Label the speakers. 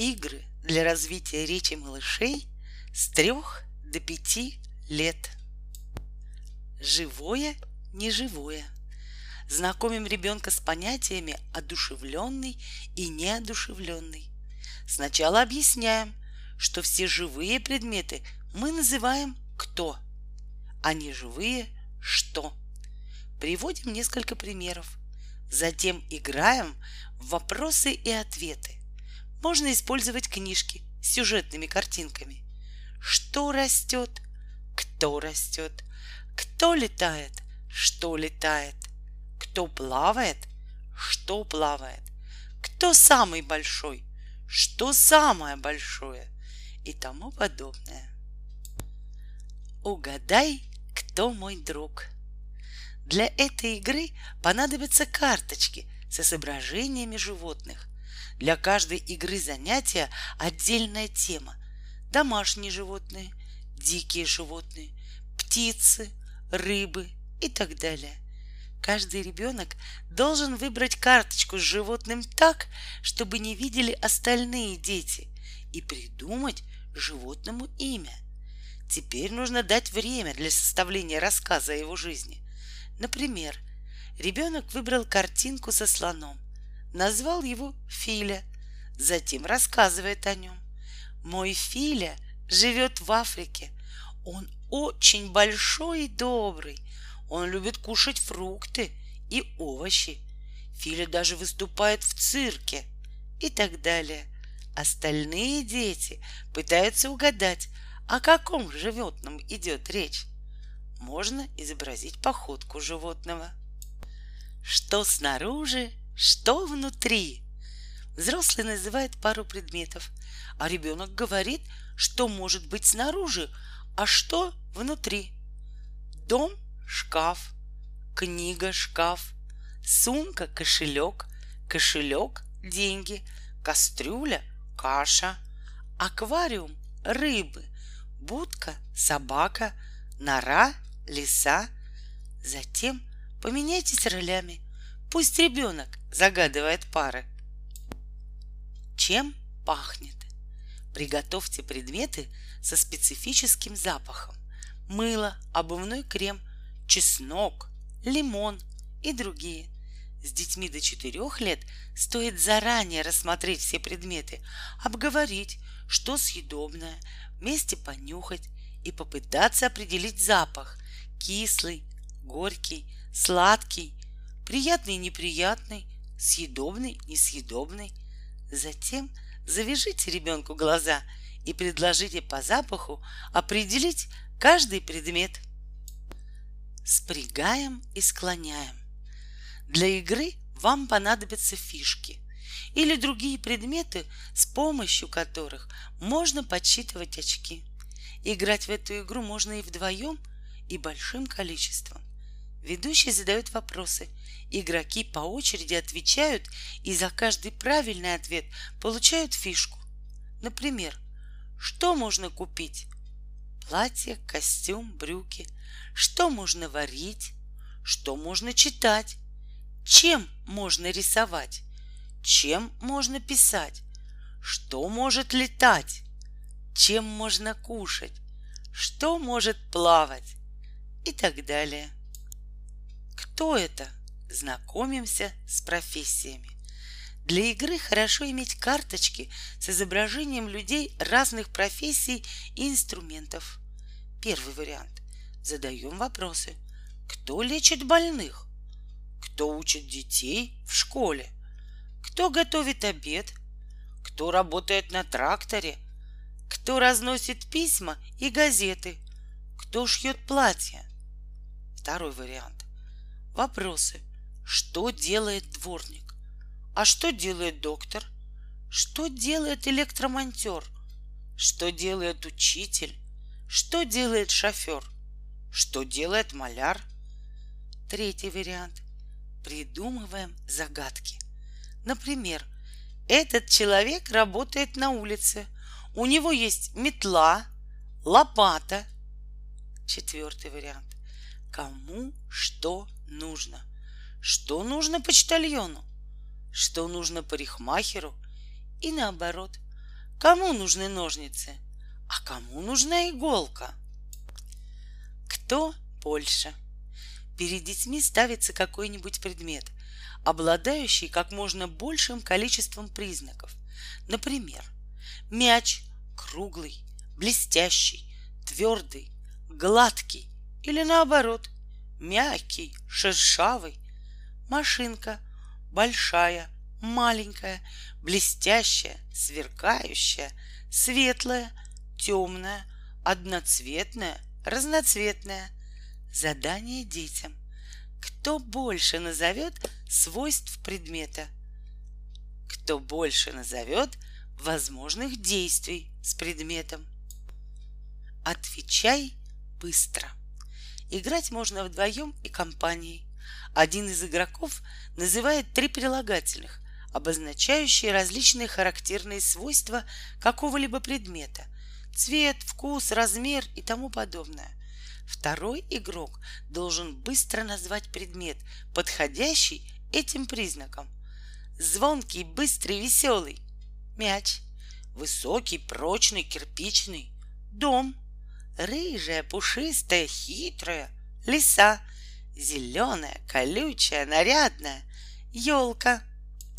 Speaker 1: Игры для развития речи малышей с трех до пяти лет. Живое, неживое. Знакомим ребенка с понятиями одушевленный и неодушевленный. Сначала объясняем, что все живые предметы мы называем кто, а неживые что. Приводим несколько примеров. Затем играем в вопросы и ответы. Можно использовать книжки с сюжетными картинками. Что растет? Кто растет? Кто летает? Что летает? Кто плавает? Что плавает? Кто самый большой? Что самое большое? И тому подобное. Угадай, кто мой друг. Для этой игры понадобятся карточки с изображениями животных. Для каждой игры занятия отдельная тема. Домашние животные, дикие животные, птицы, рыбы и так далее. Каждый ребенок должен выбрать карточку с животным так, чтобы не видели остальные дети, и придумать животному имя. Теперь нужно дать время для составления рассказа о его жизни. Например, ребенок выбрал картинку со слоном, назвал его Филя, затем рассказывает о нем. Мой Филя живет в Африке. Он очень большой и добрый. Он любит кушать фрукты и овощи. Филя даже выступает в цирке и так далее. Остальные дети пытаются угадать, о каком животном идет речь можно изобразить походку животного. Что снаружи, что внутри. Взрослый называет пару предметов, а ребенок говорит, что может быть снаружи, а что внутри. Дом — шкаф, книга — шкаф, сумка — кошелек, кошелек — деньги, кастрюля — каша, аквариум — рыбы, будка — собака, нора лиса. Затем поменяйтесь ролями. Пусть ребенок загадывает пары. Чем пахнет? Приготовьте предметы со специфическим запахом. Мыло, обувной крем, чеснок, лимон и другие. С детьми до 4 лет стоит заранее рассмотреть все предметы, обговорить, что съедобное, вместе понюхать и попытаться определить запах, кислый, горький, сладкий, приятный, неприятный, съедобный, несъедобный. Затем завяжите ребенку глаза и предложите по запаху определить каждый предмет. Спрягаем и склоняем. Для игры вам понадобятся фишки или другие предметы, с помощью которых можно подсчитывать очки. Играть в эту игру можно и вдвоем, и большим количеством. Ведущий задает вопросы. Игроки по очереди отвечают и за каждый правильный ответ получают фишку. Например, что можно купить? Платье, костюм, брюки. Что можно варить? Что можно читать? Чем можно рисовать? Чем можно писать? Что может летать? Чем можно кушать? Что может плавать? и так далее. Кто это? Знакомимся с профессиями. Для игры хорошо иметь карточки с изображением людей разных профессий и инструментов. Первый вариант. Задаем вопросы. Кто лечит больных? Кто учит детей в школе? Кто готовит обед? Кто работает на тракторе? Кто разносит письма и газеты? Кто шьет платья? Второй вариант. Вопросы. Что делает дворник? А что делает доктор? Что делает электромонтер? Что делает учитель? Что делает шофер? Что делает маляр? Третий вариант. Придумываем загадки. Например, этот человек работает на улице. У него есть метла, лопата. Четвертый вариант кому что нужно. Что нужно почтальону, что нужно парикмахеру и наоборот. Кому нужны ножницы? А кому нужна иголка? Кто больше? Перед детьми ставится какой-нибудь предмет, обладающий как можно большим количеством признаков. Например, мяч круглый, блестящий, твердый, гладкий или наоборот, мягкий, шершавый. Машинка большая, маленькая, блестящая, сверкающая, светлая, темная, одноцветная, разноцветная. Задание детям. Кто больше назовет свойств предмета? Кто больше назовет возможных действий с предметом? Отвечай быстро. Играть можно вдвоем и компанией. Один из игроков называет три прилагательных, обозначающие различные характерные свойства какого-либо предмета – цвет, вкус, размер и тому подобное. Второй игрок должен быстро назвать предмет, подходящий этим признакам. Звонкий, быстрый, веселый – мяч. Высокий, прочный, кирпичный – дом. Рыжая, пушистая, хитрая – лиса. Зеленая, колючая, нарядная – елка –